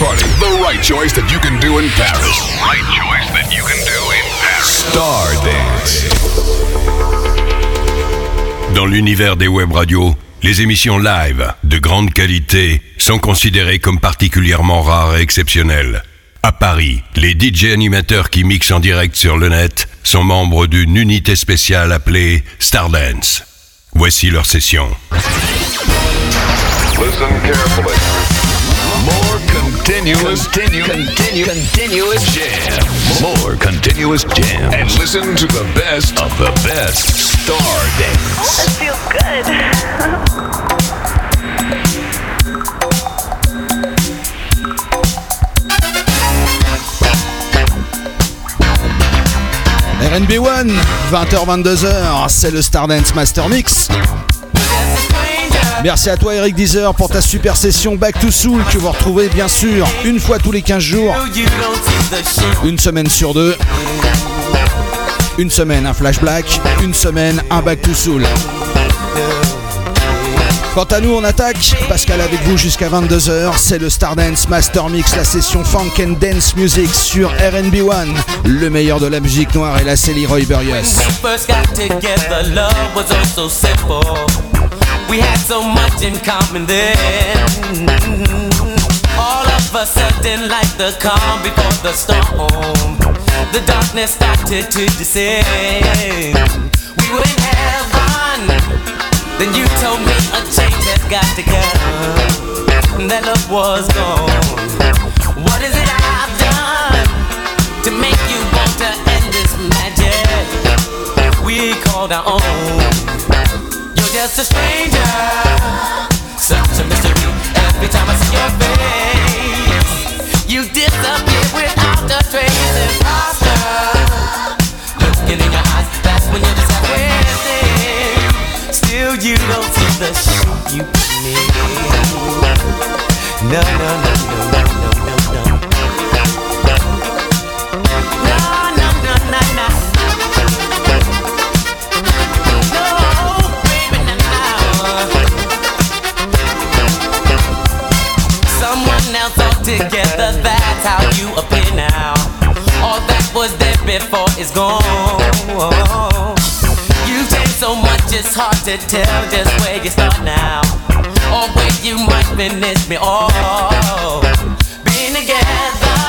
party. The right choice that you can do in Paris. Right choice that you can do in Paris. Star Dance. Dans l'univers des web radios, les émissions live de grande qualité sont considérées comme particulièrement rares et exceptionnelles. À Paris, les DJ animateurs qui mixent en direct sur le net sont membres d'une unité spéciale appelée Stardance. Voici leur session. Listen carefully. More continuous, continue, continue, continuous jam. More continuous jam. And listen to the best of the best Star Dance. Oh, that feels good. RNB1, 20h-22h, c'est le Stardance Master Mix. Merci à toi Eric Deezer pour ta super session Back to Soul que vous retrouvez bien sûr une fois tous les 15 jours, une semaine sur deux. Une semaine un Flash Black, une semaine un Back to Soul. Quant à nous, on attaque. Pascal avec vous jusqu'à 22h. C'est le Stardance Master Mix, la session Funk and Dance Music sur RB1. Le meilleur de la musique noire et la c'est Leroy Burrius. We had so much in common then. All of a sudden, like the calm before the storm, the darkness started to descend. We were in heaven. Then you told me a change has got to come. That love was gone. What is it I've done to make you want to end this magic we called our own? You're just a stranger, such a mystery. Every time I see your face, you disappear without a trace. Imposter, looking in your eyes, that's when you decide where Still, you don't see the shape you put me. No, no, no, no, no, no. No, else altogether, that's how you appear now. All that was there before is gone. You've changed so much, it's hard to tell just where you start now. Or where you might finish me off. Being together,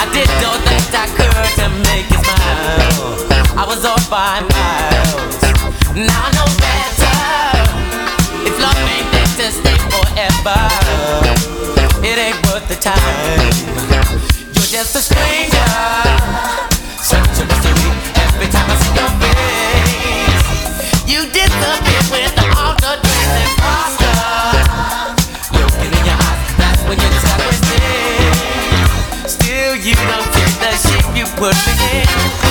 I did all that I could to make you smile. I was off by miles. Now I know better. If love ain't there to stay forever, ain't worth the time. You're just a stranger, such a mystery. Every time I see your face, you disappear without a trace. Imposter, looking in your eyes, that's when you decide to stay. Still, you don't take the shape you put me in.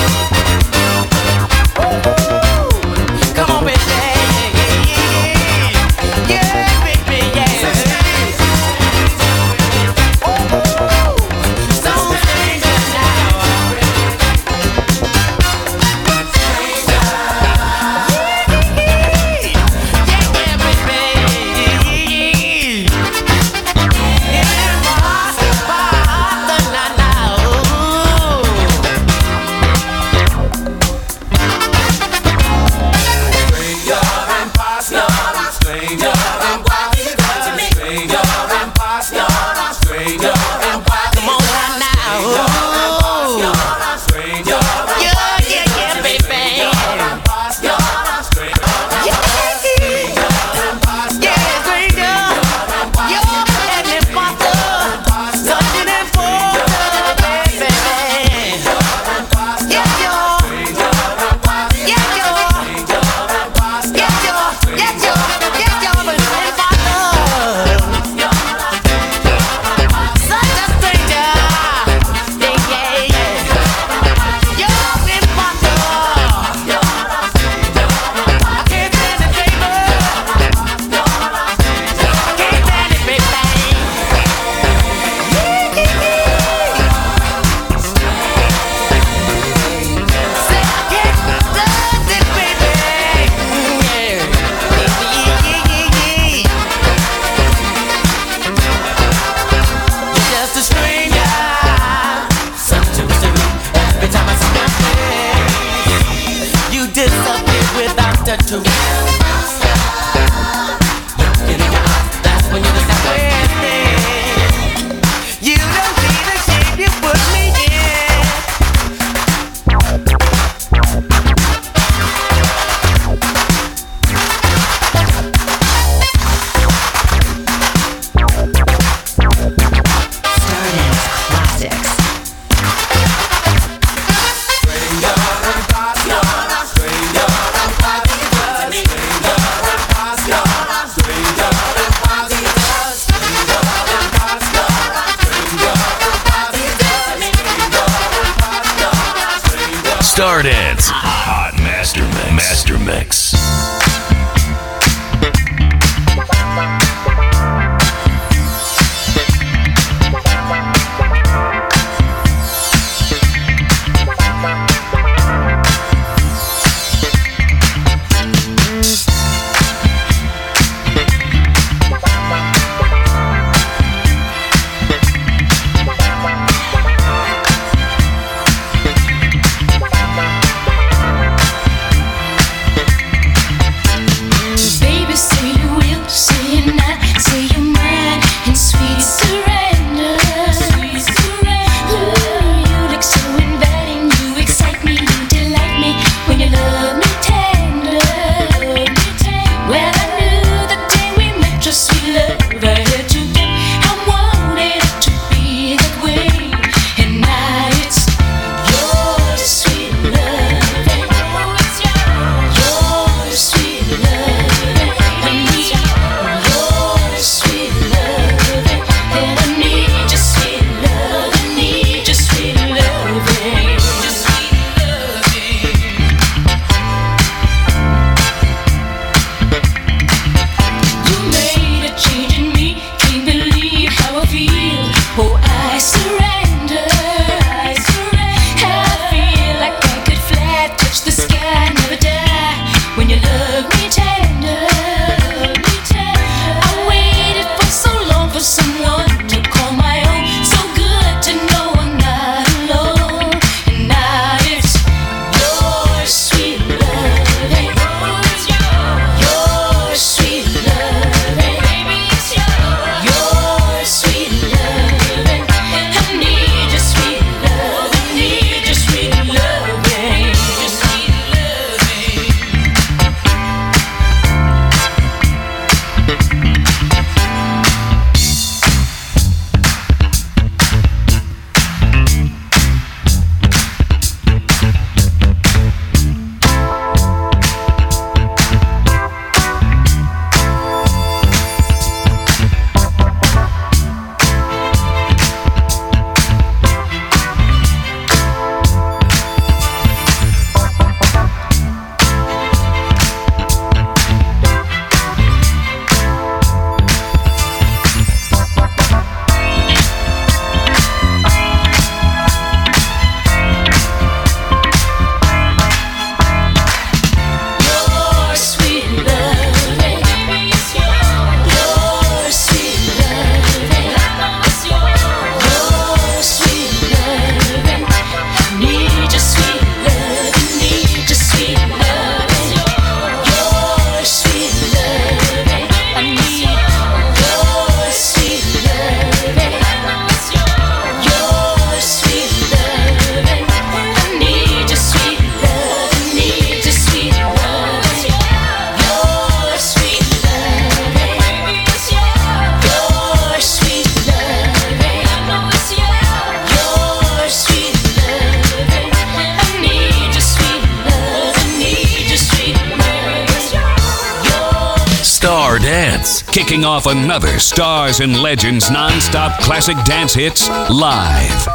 Kicking off another Stars and Legends non-stop classic dance hits live.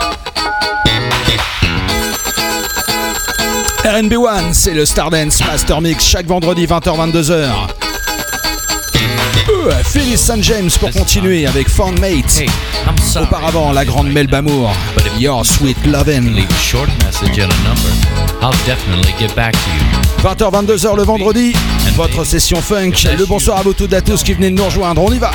RNB1, c'est le Stardance Master Mix chaque vendredi 20h-22h. Phyllis St. James pour continuer avec Found Mate. Auparavant, la grande Mel Bamour, Your Sweet Lovin'. 20h-22h le vendredi, votre session funk. Le bonsoir à vous toutes et qui venez de nous rejoindre. On y va!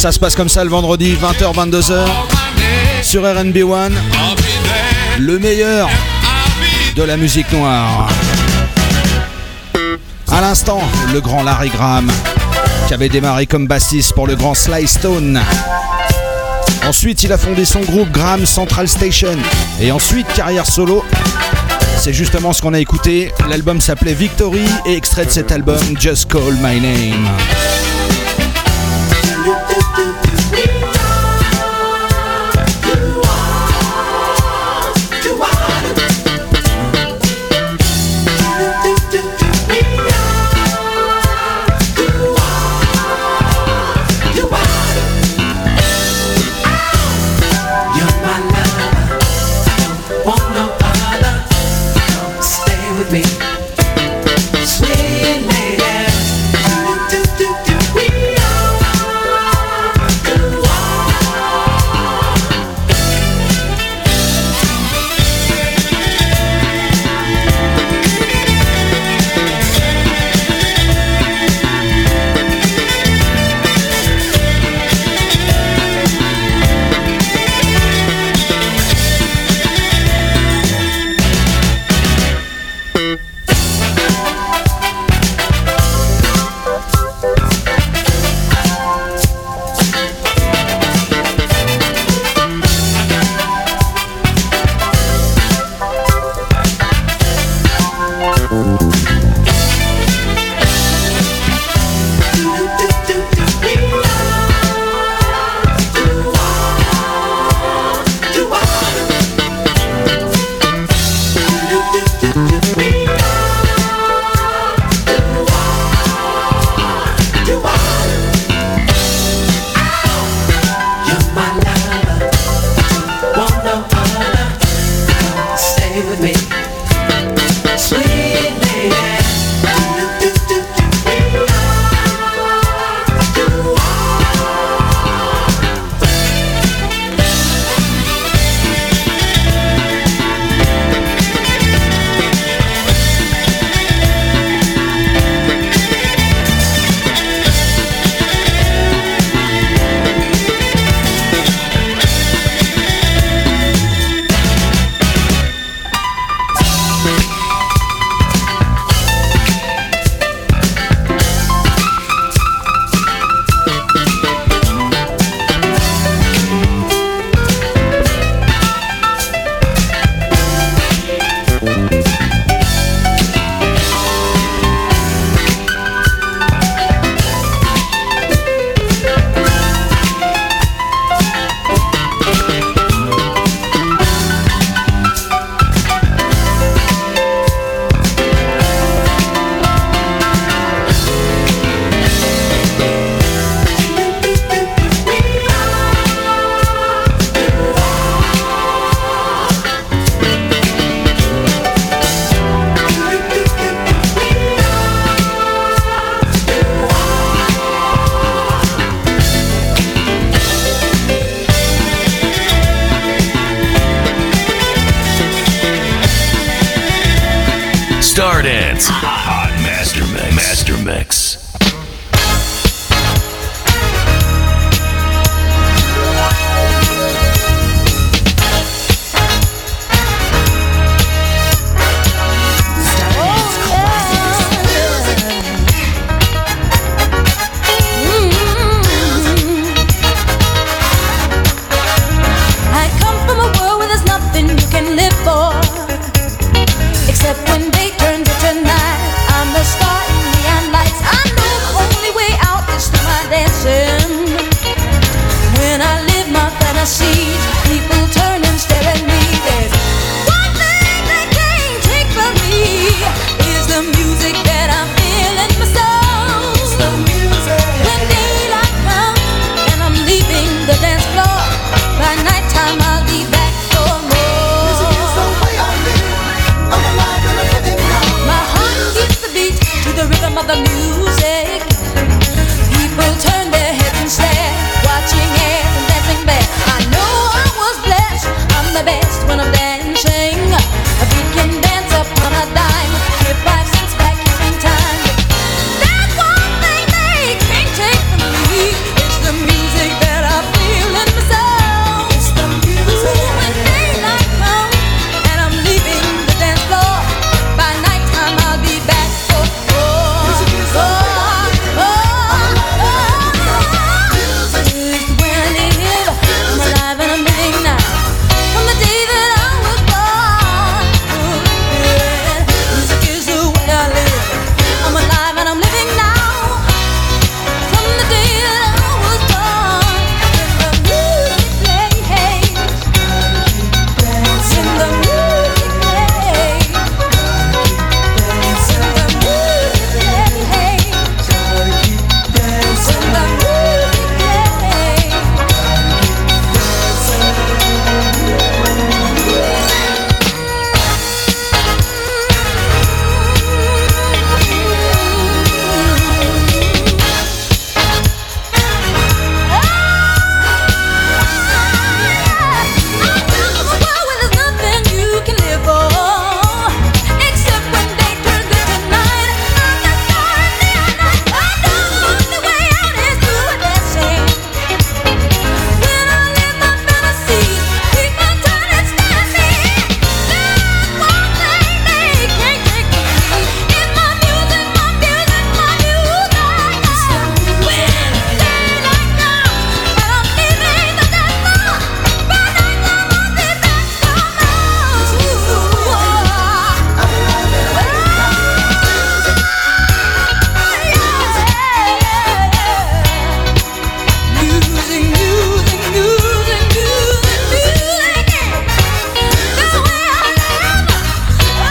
Ça se passe comme ça le vendredi, 20h, 22h, sur RNB One. Le meilleur de la musique noire. À l'instant, le grand Larry Graham, qui avait démarré comme bassiste pour le grand Sly Stone. Ensuite, il a fondé son groupe Graham Central Station. Et ensuite, carrière solo. C'est justement ce qu'on a écouté. L'album s'appelait Victory et extrait de cet album Just Call My Name.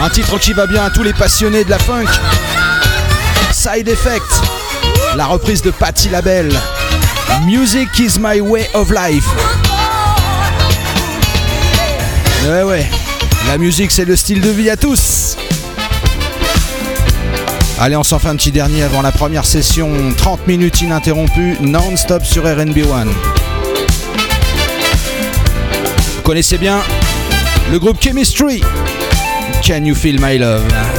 Titre qui va bien à tous les passionnés de la funk. Side Effect, la reprise de Patti LaBelle. Music is my way of life. Ouais ouais, la musique c'est le style de vie à tous. Allez, on s'en fait un petit dernier avant la première session. 30 minutes ininterrompues, non-stop sur RNB One. Vous connaissez bien le groupe Chemistry. Can you feel my love?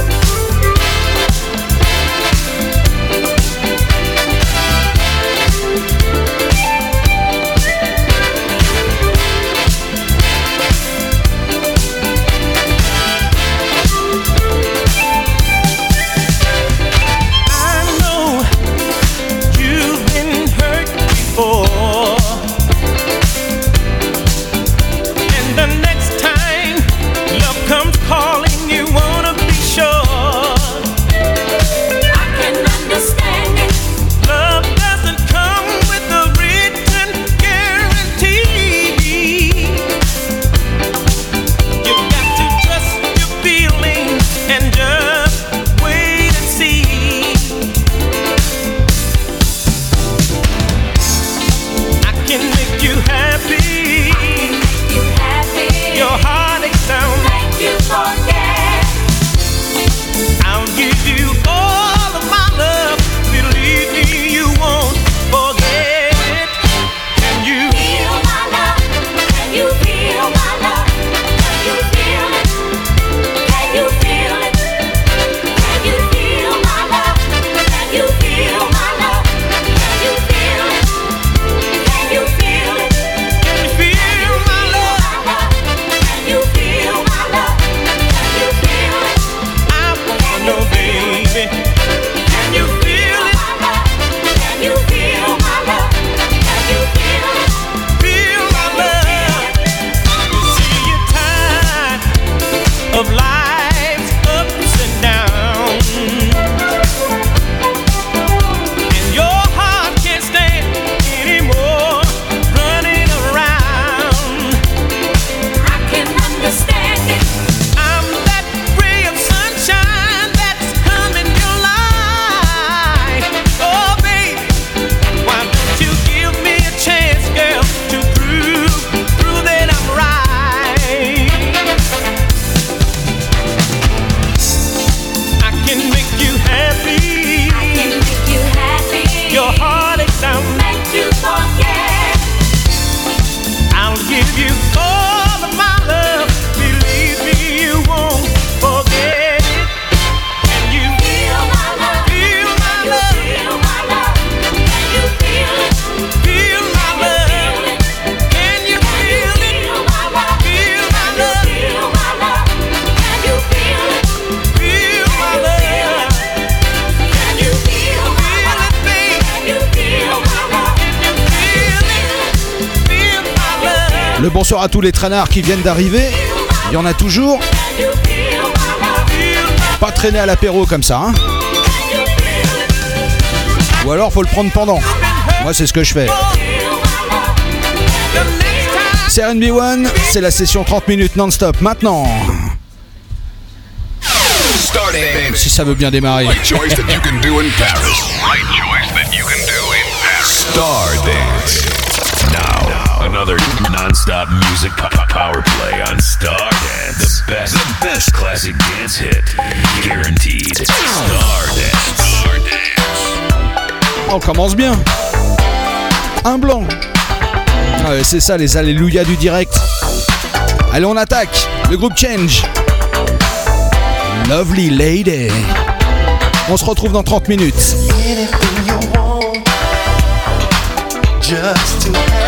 Les traînards qui viennent d'arriver. Il y en a toujours. Pas traîner à l'apéro comme ça. Hein. Ou alors faut le prendre pendant. Moi c'est ce que je fais. C'est RB1, c'est la session 30 minutes non-stop maintenant. Si ça veut bien démarrer. Another non-stop music power play on Stardance. The best, the best classic dance hit, guaranteed. Stardance. On commence bien. Un blanc. Ah c'est ça les alléluia du direct. Allez, on attaque. Le groupe Change. Lovely Lady. On se retrouve dans 30 minutes. Just to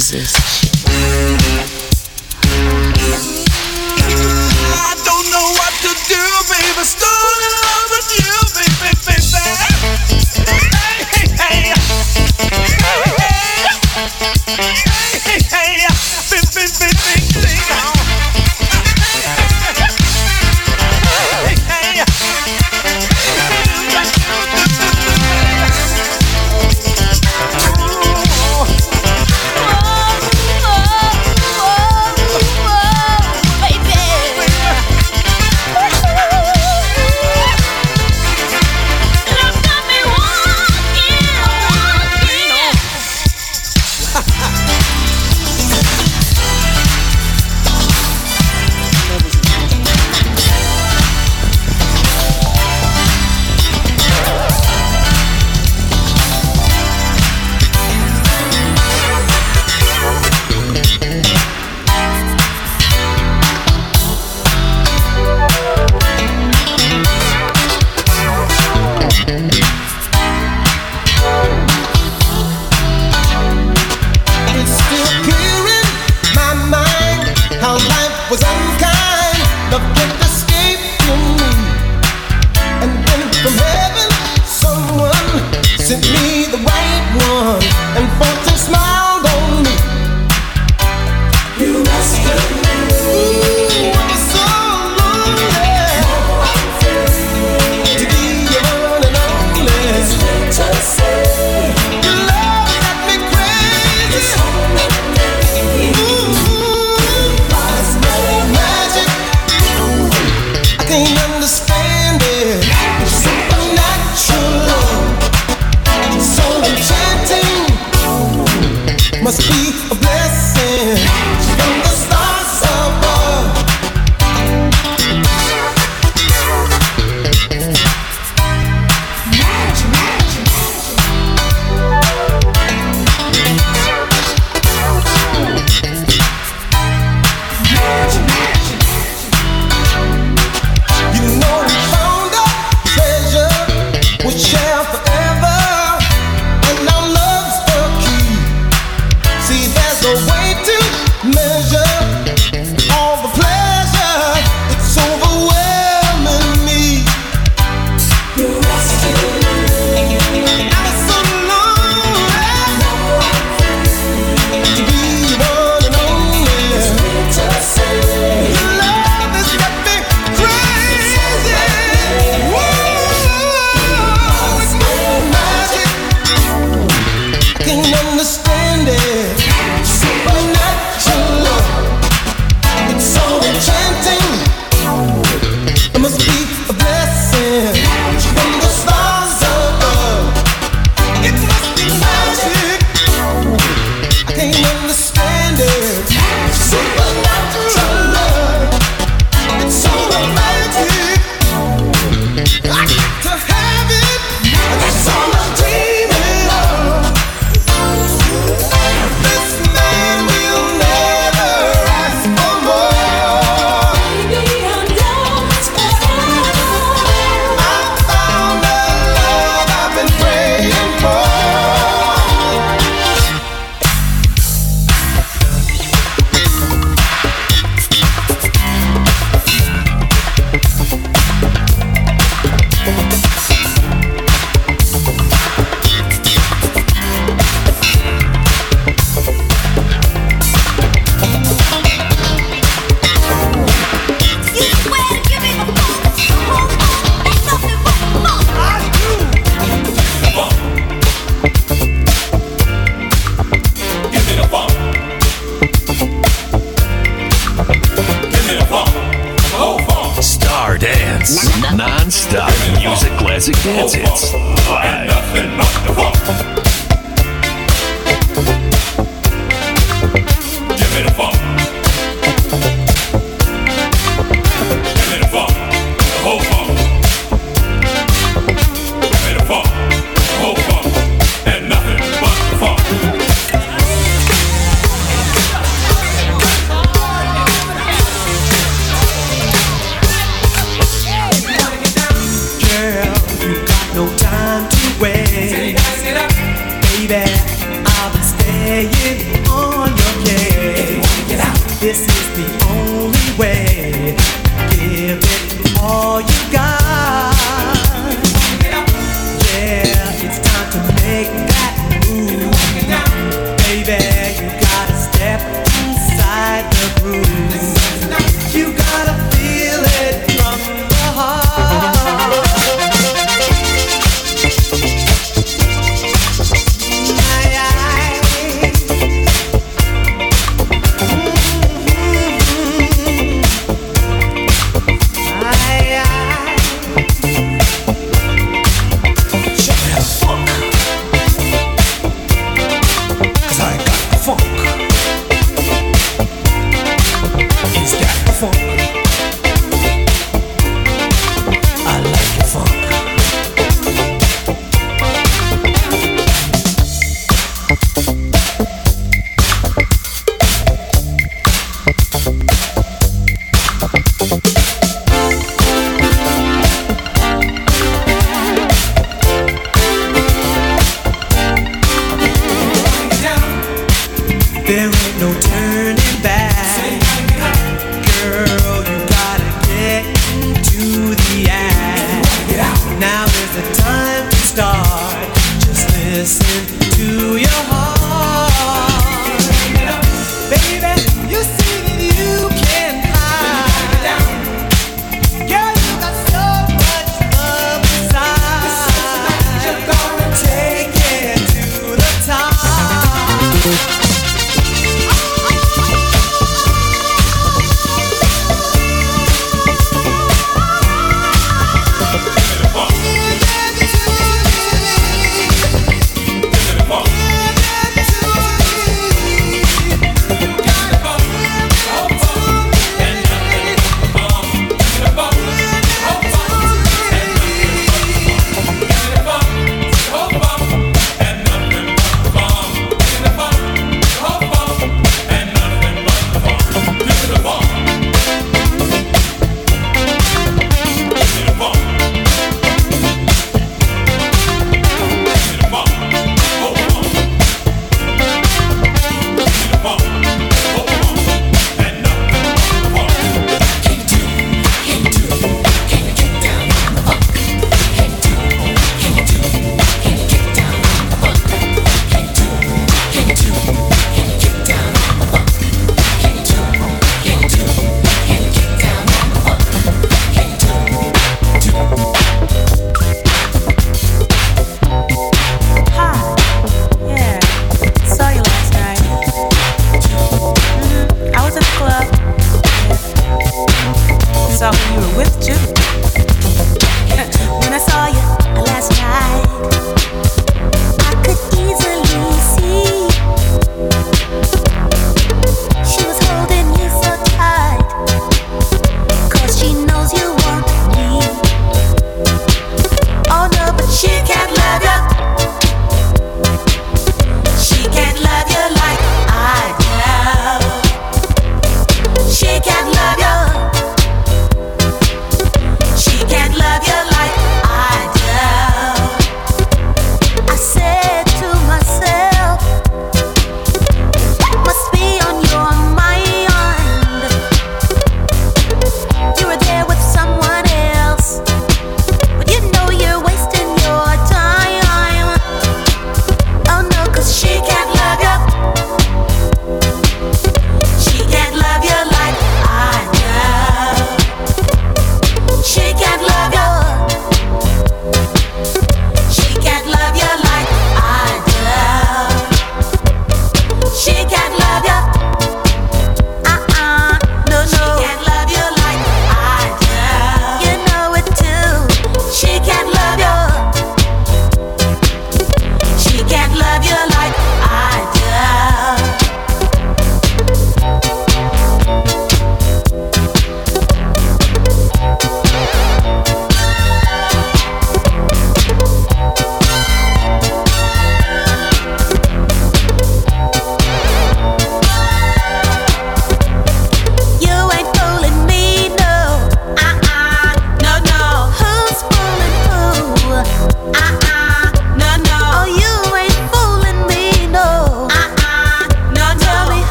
Oh,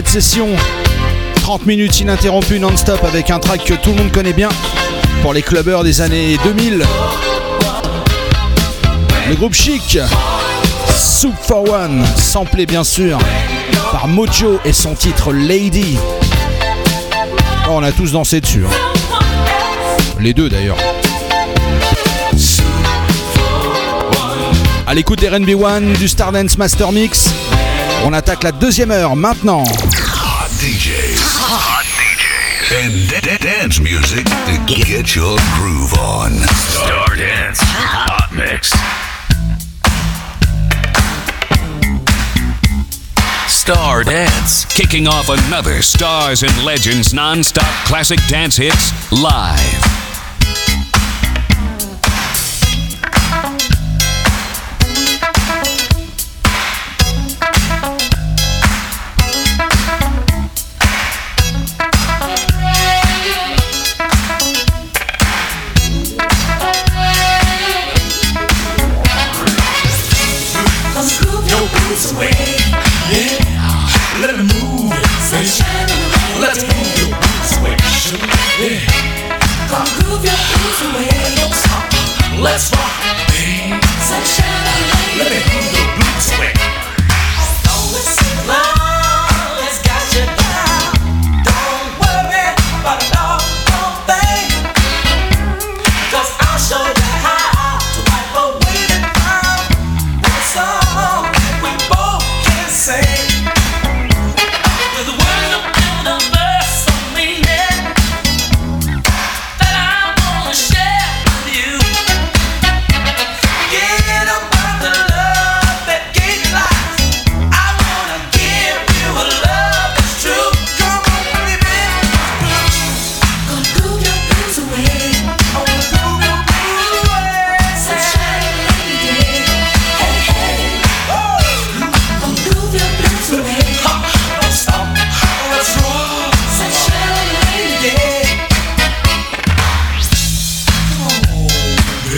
cette session. 30 minutes ininterrompues non-stop avec un track que tout le monde connaît bien pour les clubbers des années 2000. Le groupe Chic, Soup for One, samplé bien sûr par Mojo et son titre Lady. Oh, on a tous dansé dessus. Hein. Les deux d'ailleurs. À l'écoute des RB One du Stardance Master Mix, on attaque la deuxième heure maintenant. and dance music to get your groove on. Star Dance Hot Mix. Star Dance, kicking off another Stars and Legends non-stop classic dance hits live.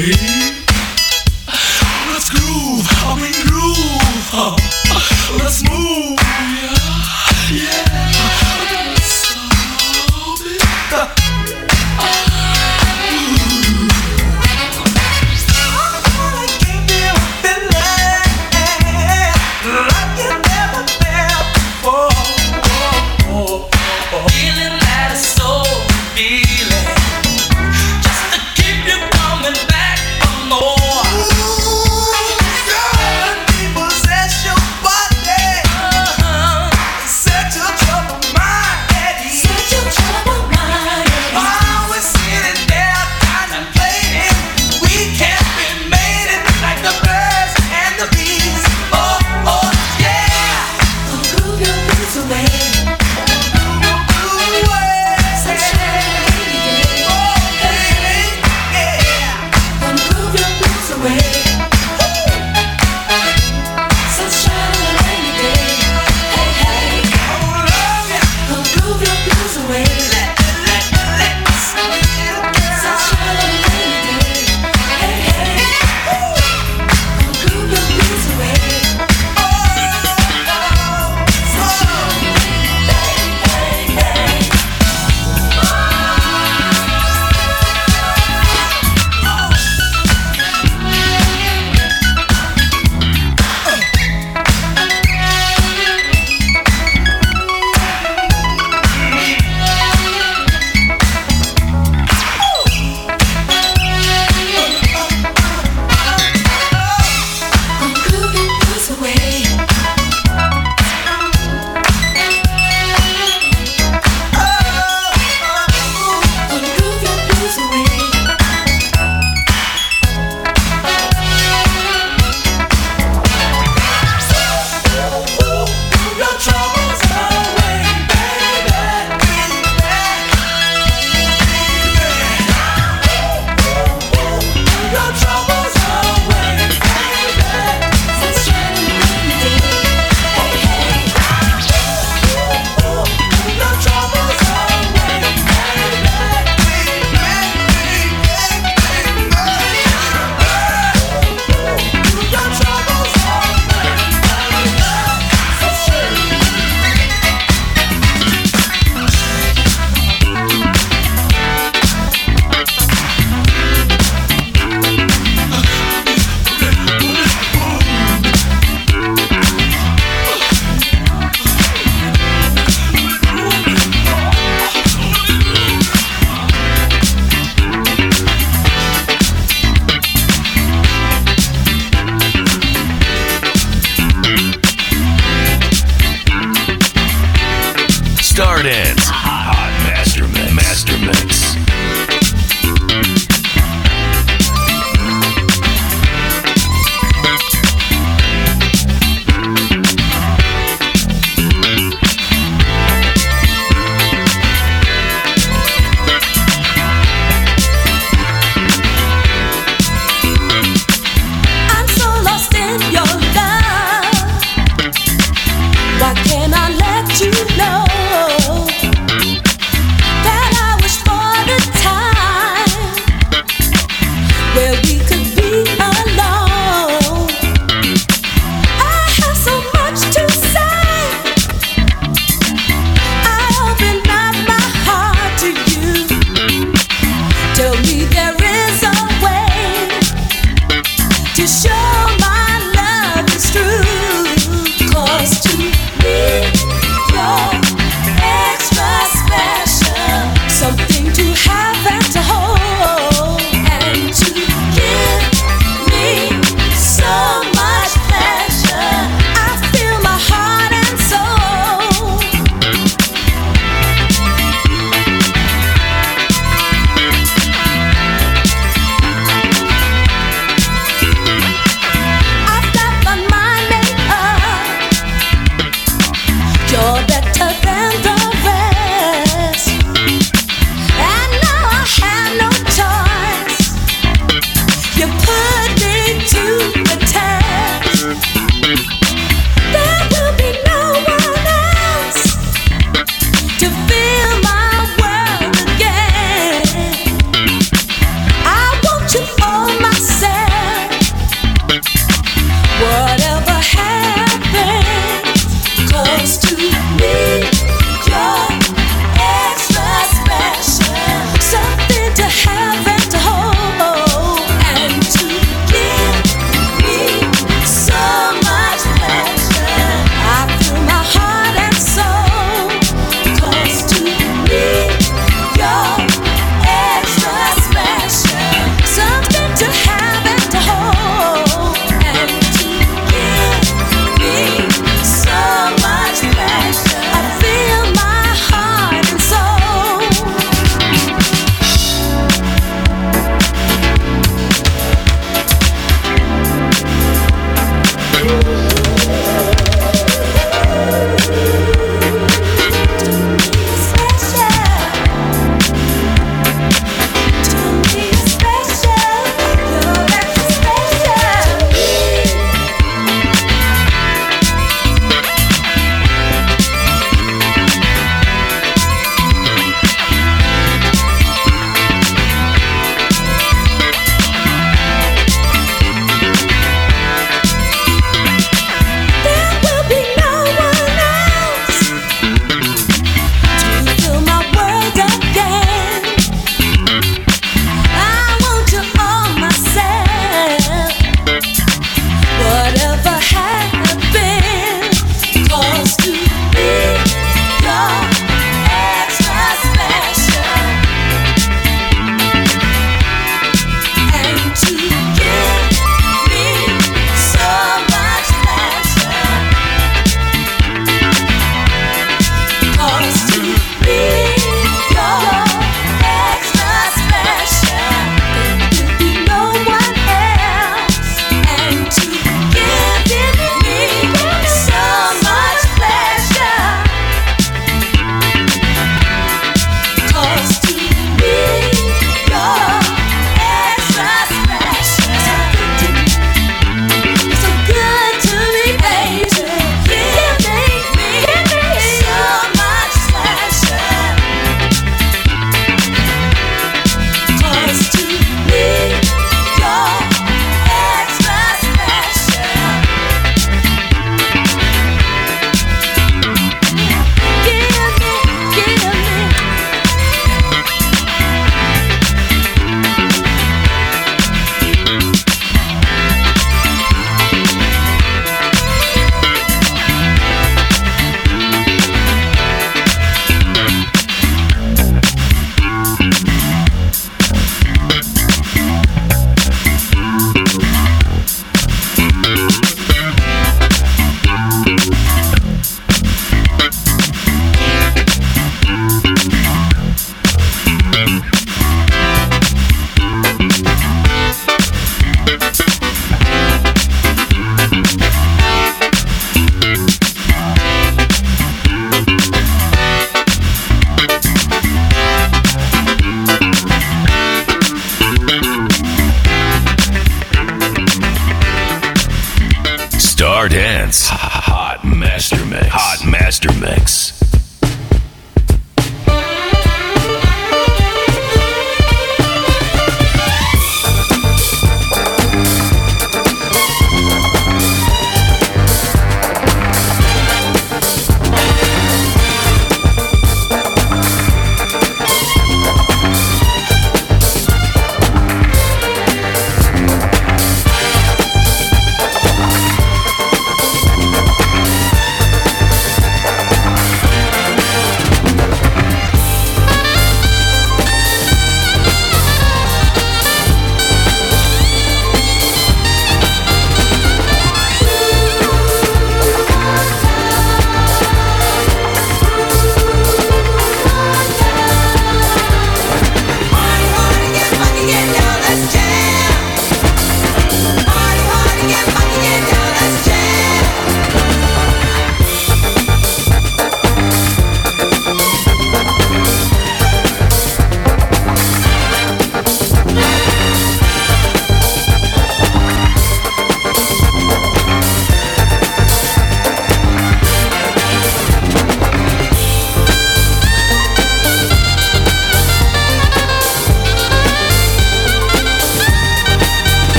Hey.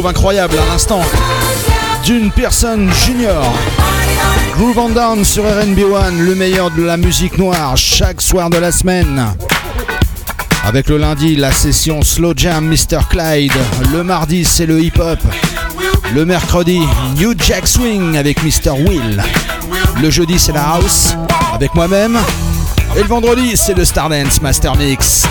Incroyable à l'instant d'une personne junior. Groove on Down sur RNB1, le meilleur de la musique noire chaque soir de la semaine. Avec le lundi, la session Slow Jam Mr. Clyde. Le mardi, c'est le hip-hop. Le mercredi, New Jack Swing avec Mr. Will. Le jeudi, c'est la house avec moi-même. Et le vendredi, c'est le Stardance Master Mix.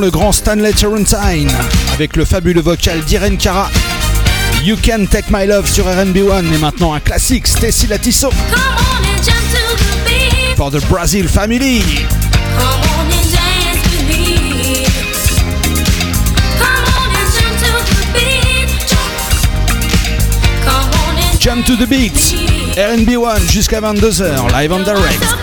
Le grand Stanley Turrentine avec le fabuleux vocal d'Irene Cara. You Can Take My Love sur RB1 et maintenant un classique, Stacy Latisso. For the Brazil Family. Jump to the beat. RB1 jusqu'à 22h, live on direct.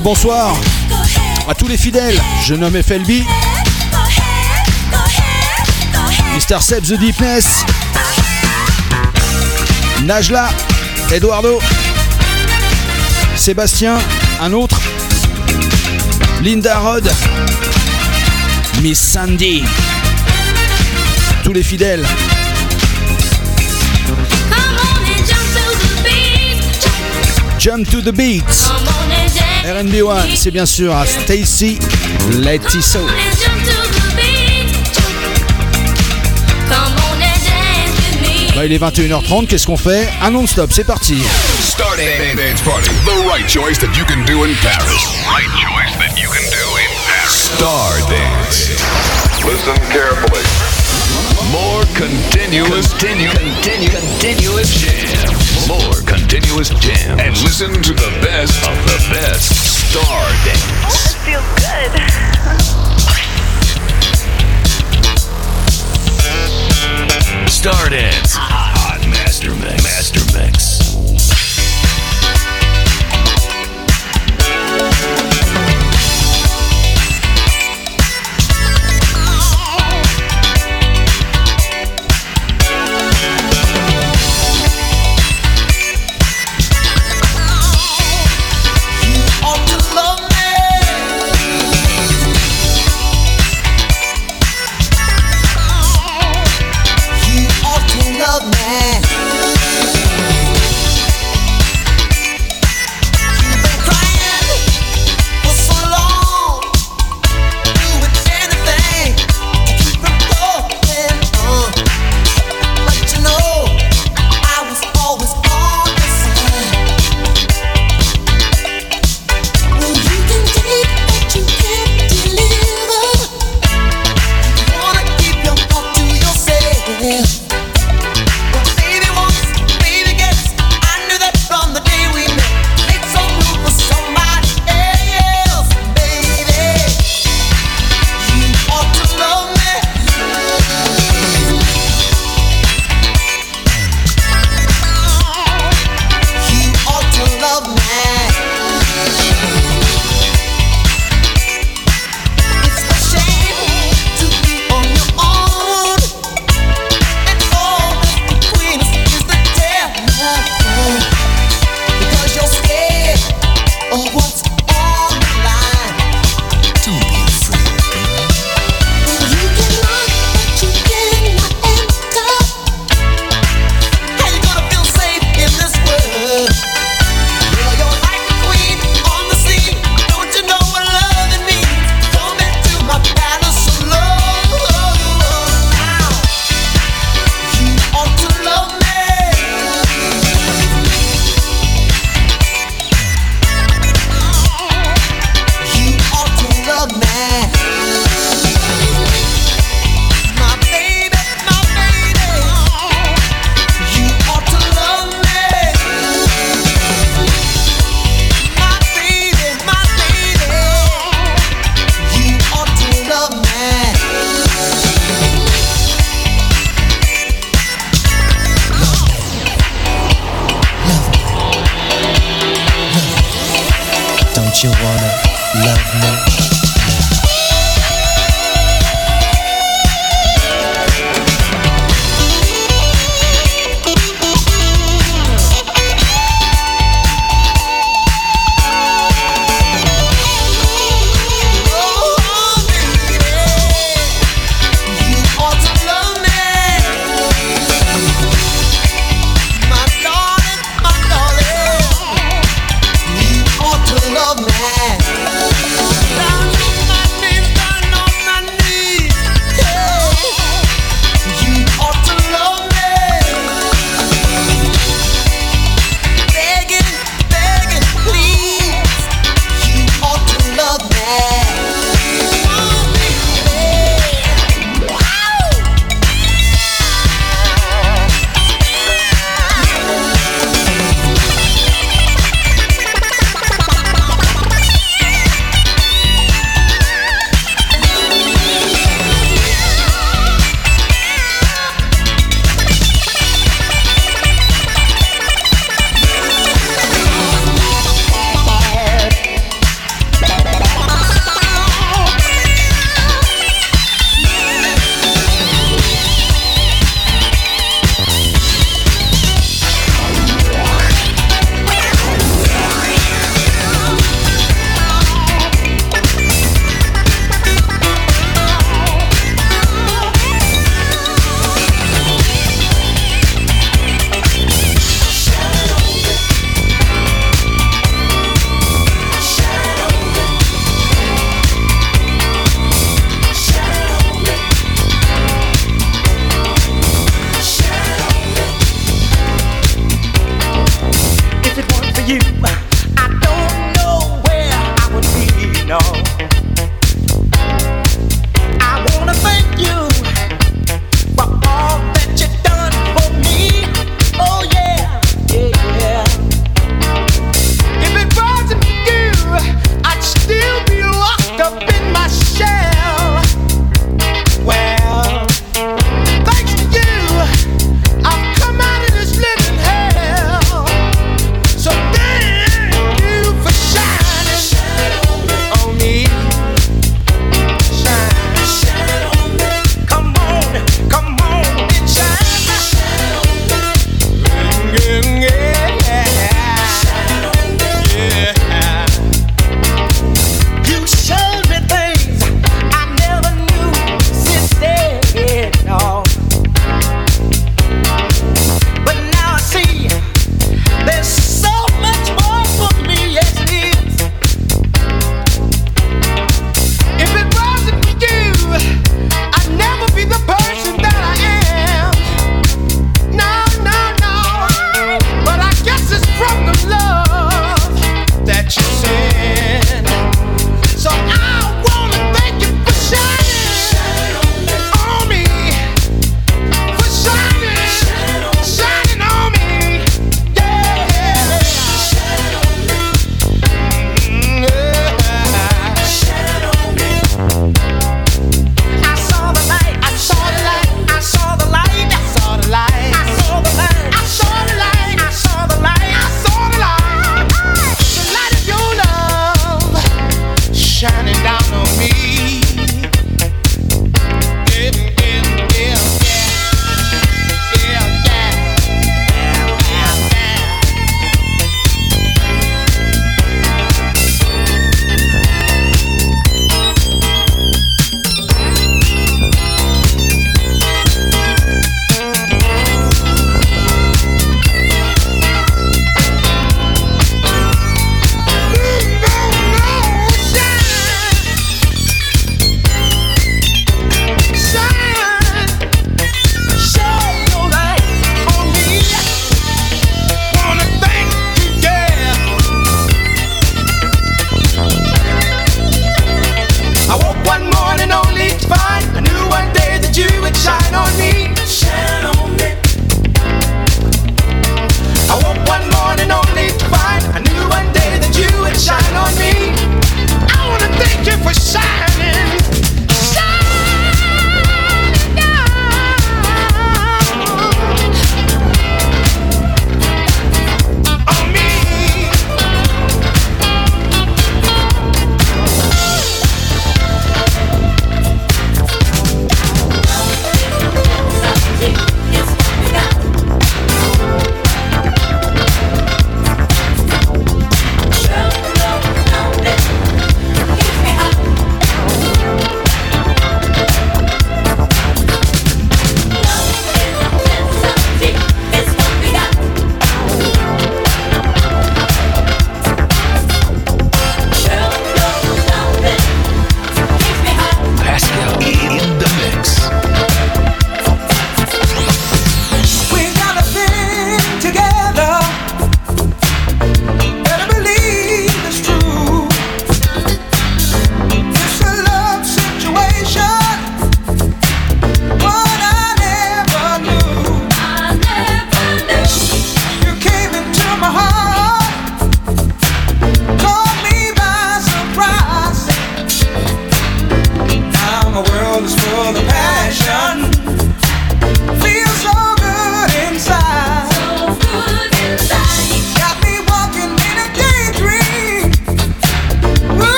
Le bonsoir à tous les fidèles. Je nomme FLB. Mr. Seb The Deepness. Najla. Eduardo. Sébastien. Un autre. Linda Rod. Miss Sandy. Tous les fidèles. Jump to the beat. RB1, c'est bien sûr à Stacy Letiso. Bah, il est 21h30, qu'est-ce qu'on fait? Un non-stop, c'est parti. Start Dance Party, the right choice that you can do in Paris. Right choice that you can do in Paris. Star Dance. Listen carefully. More continuous, continue, continuous jams. More continuous jams. And listen to the best of the best. Star Dance. Oh, That feels good. Star Dance. Hot Master Mix. Master Mix.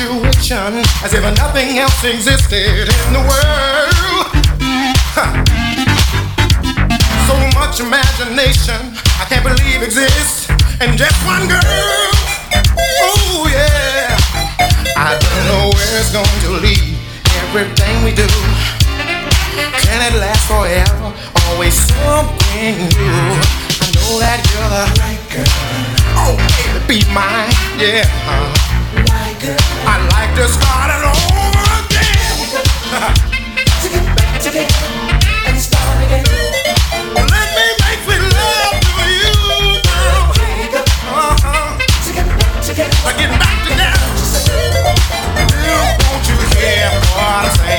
Situation as if nothing else existed in the world. So much imagination I can't believe exists in just one girl. Oh yeah. I don't know where it's going to lead. Everything we do. Can it last forever? Always something new. I know that you're the right girl. Oh, baby, be mine. Yeah. Girl. I'd like to start it over again. to get back together and start again. Let me make sweet love to you, girl. Uh-huh. To get back together. Get back together. Won't you hear what I'm saying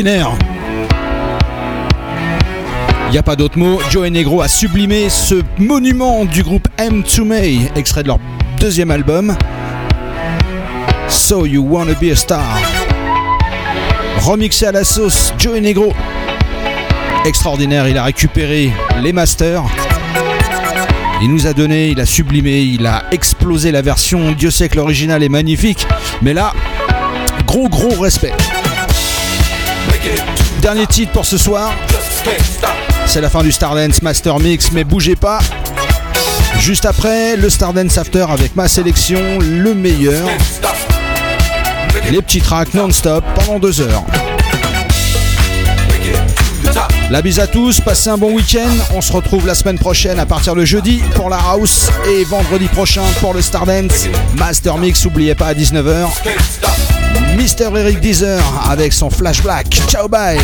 Il n'y a pas d'autre mot. Joe Negro a sublimé ce monument du groupe M2 May, extrait de leur deuxième album. So You Wanna Be a Star. Remixé à la sauce, Joe Negro. Extraordinaire, il a récupéré les masters. Il nous a donné, il a sublimé, il a explosé la version. Dieu sait que l'original est magnifique. Mais là, gros gros respect. Dernier titre pour ce soir. C'est la fin du Stardance Master Mix, mais bougez pas. Juste après, le Stardance After avec ma sélection, le meilleur. Les petits tracks non-stop pendant deux heures. La bise à tous, passez un bon week-end. On se retrouve la semaine prochaine à partir de jeudi pour la house et vendredi prochain pour le Stardance Master Mix. N'oubliez pas à 19h. Mister Eric Deezer avec son Flash Black. Ciao, bye.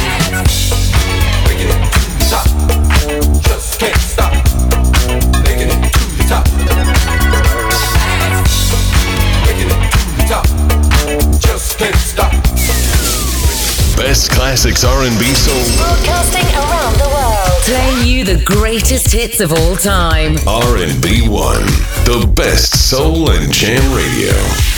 Best classics R&B soul. Broadcasting around the world. Playing you the greatest hits of all time. R&B 1. The best soul and jam radio.